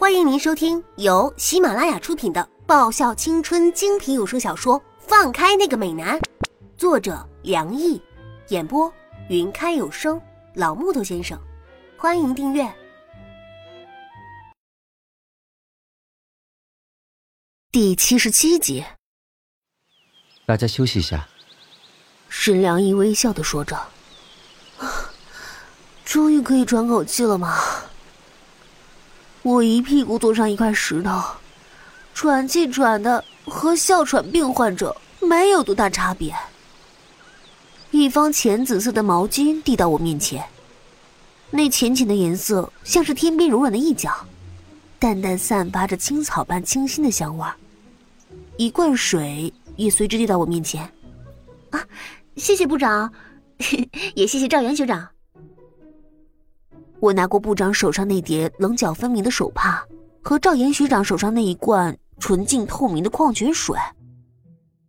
欢迎您收听由喜马拉雅出品的爆笑青春精品有声小说《放开那个美男》，作者梁毅，演播云开有声老木头先生。欢迎订阅第七十七集。大家休息一下。沈良毅微笑的说着：“终于可以喘口气了吗？”我一屁股坐上一块石头，喘气喘的和哮喘病患者没有多大差别。一方浅紫色的毛巾递到我面前，那浅浅的颜色像是天边柔软的一角，淡淡散发着青草般清新的香味儿。一罐水也随之递到我面前，啊，谢谢部长，也谢谢赵元学长。我拿过部长手上那叠棱角分明的手帕，和赵岩学长手上那一罐纯净透明的矿泉水。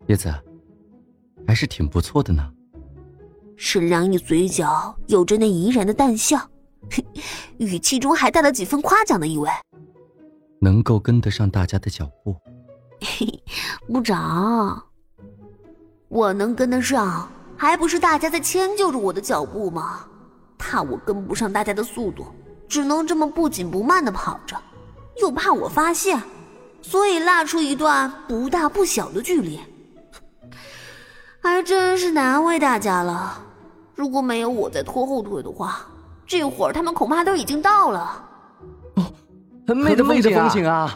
叶子，还是挺不错的呢。沈良义嘴角有着那怡然的淡笑，语气中还带了几分夸奖的意味。能够跟得上大家的脚步，部长，我能跟得上，还不是大家在迁就着我的脚步吗？怕我跟不上大家的速度，只能这么不紧不慢的跑着，又怕我发现，所以拉出一段不大不小的距离。还真是难为大家了。如果没有我在拖后腿的话，这会儿他们恐怕都已经到了。哦，很美的风景啊！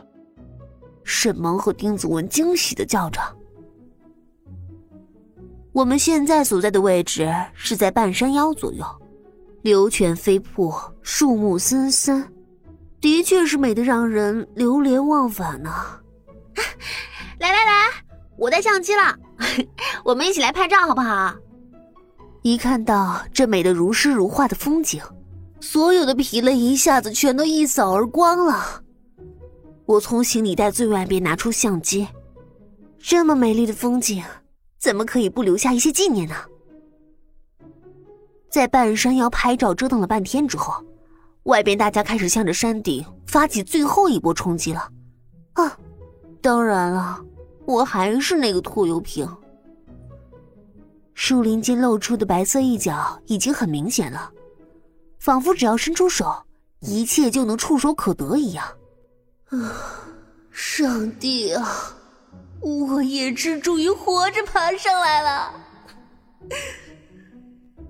沈萌和丁子文惊喜的叫着。我们现在所在的位置是在半山腰左右。流泉飞瀑，树木森森，的确是美得让人流连忘返呢。来来来，我带相机了，我们一起来拍照好不好？一看到这美得如诗如画的风景，所有的疲累一下子全都一扫而光了。我从行李袋最外边拿出相机，这么美丽的风景，怎么可以不留下一些纪念呢？在半山腰拍照折腾了半天之后，外边大家开始向着山顶发起最后一波冲击了。啊，当然了，我还是那个拖油瓶。树林间露出的白色一角已经很明显了，仿佛只要伸出手，一切就能触手可得一样。啊，上帝啊，我也是终于活着爬上来了。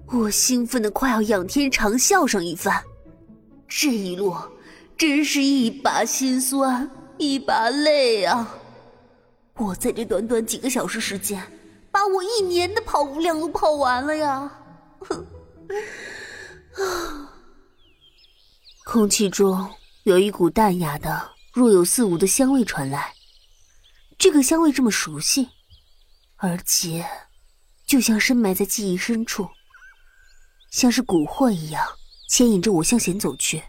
我兴奋的快要仰天长啸上一番，这一路真是一把辛酸一把泪啊！我在这短短几个小时时间，把我一年的跑步量都跑完了呀！啊！空气中有一股淡雅的、若有似无的香味传来，这个香味这么熟悉，而且就像深埋在记忆深处。像是蛊惑一样牵引着我向前走去，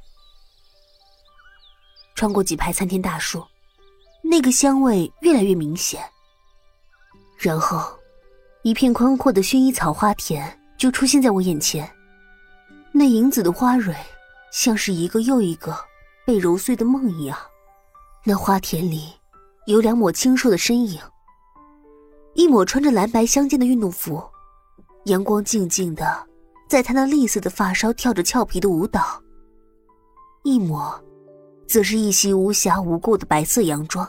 穿过几排参天大树，那个香味越来越明显。然后，一片宽阔的薰衣草花田就出现在我眼前，那银紫的花蕊像是一个又一个被揉碎的梦一样。那花田里有两抹清瘦的身影，一抹穿着蓝白相间的运动服，阳光静静的。在他那栗色的发梢跳着俏皮的舞蹈，一抹，则是一袭无瑕无垢的白色洋装，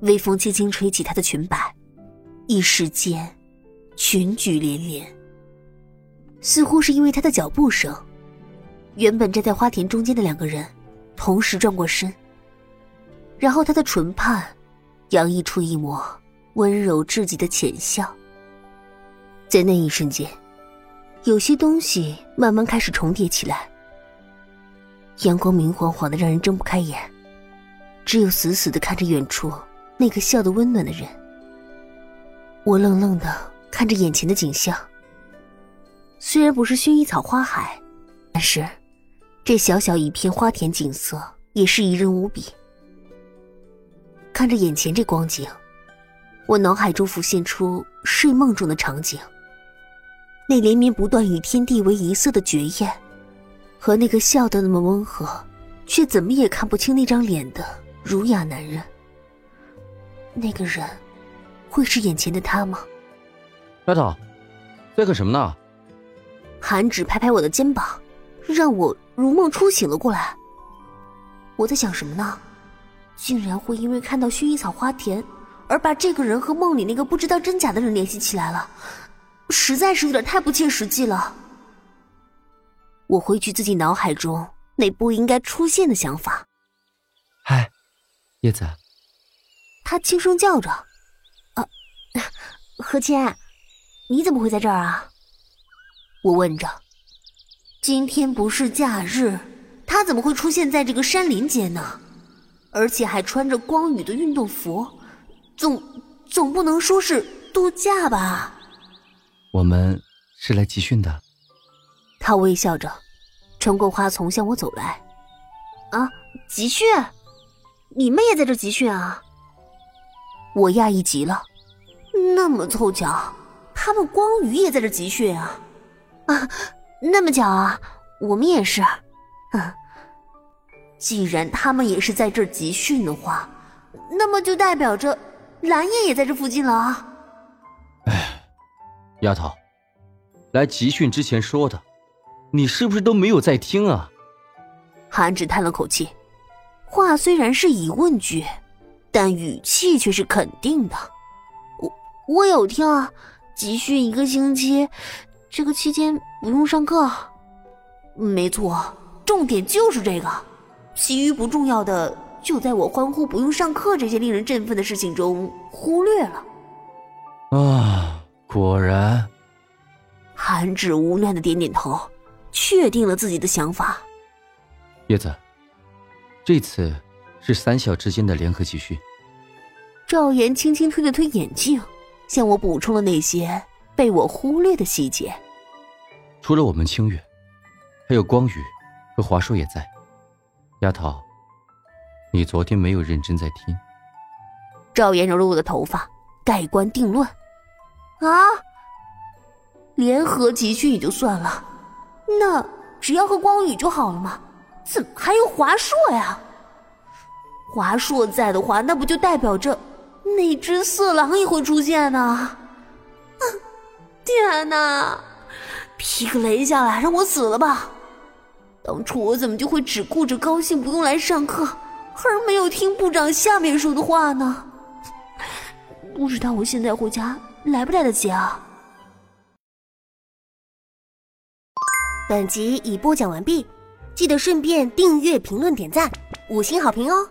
微风轻轻吹起她的裙摆，一时间，裙举连连。似乎是因为他的脚步声，原本站在花田中间的两个人，同时转过身，然后他的唇畔，洋溢出一抹温柔至极的浅笑，在那一瞬间。有些东西慢慢开始重叠起来，阳光明晃晃的，让人睁不开眼，只有死死的看着远处那个笑得温暖的人。我愣愣的看着眼前的景象，虽然不是薰衣草花海，但是这小小一片花田景色也是宜人无比。看着眼前这光景，我脑海中浮现出睡梦中的场景。那连绵不断与天地为一色的绝艳，和那个笑得那么温和，却怎么也看不清那张脸的儒雅男人。那个人，会是眼前的他吗？丫头，在干什么呢？韩芷拍拍我的肩膀，让我如梦初醒了过来。我在想什么呢？竟然会因为看到薰衣草花田，而把这个人和梦里那个不知道真假的人联系起来了，实在是有点太不切实际了。我回去自己脑海中那不应该出现的想法。嗨，叶子。他轻声叫着：“啊，何谦，你怎么会在这儿啊？”我问着。今天不是假日，他怎么会出现在这个山林间呢？而且还穿着光宇的运动服，总总不能说是度假吧？我们是来集训的。他微笑着，穿过花丛向我走来。啊，集训？你们也在这集训啊？我讶异极了，那么凑巧，他们光宇也在这集训啊！啊，那么巧啊，我们也是。嗯，既然他们也是在这集训的话，那么就代表着蓝叶也在这附近了啊！哎，丫头，来集训之前说的，你是不是都没有在听啊？韩芷叹了口气，话虽然是疑问句。但语气却是肯定的。我我有听啊，集训一个星期，这个期间不用上课。没错，重点就是这个，其余不重要的就在我欢呼不用上课这些令人振奋的事情中忽略了。啊，果然。韩芷无奈的点点头，确定了自己的想法。叶子，这次。是三校之间的联合集训。赵岩轻轻推了推眼镜，向我补充了那些被我忽略的细节。除了我们清月，还有光宇和华硕也在。丫头，你昨天没有认真在听。赵岩揉揉我的头发，盖棺定论：啊，联合集训也就算了，那只要和光宇就好了嘛？怎么还有华硕呀？华硕在的话，那不就代表着那只色狼也会出现呢？天哪！劈个雷下来，让我死了吧！当初我怎么就会只顾着高兴不用来上课，而没有听部长下面说的话呢？不知道我现在回家来不来得及啊？本集已播讲完毕，记得顺便订阅、评论、点赞、五星好评哦！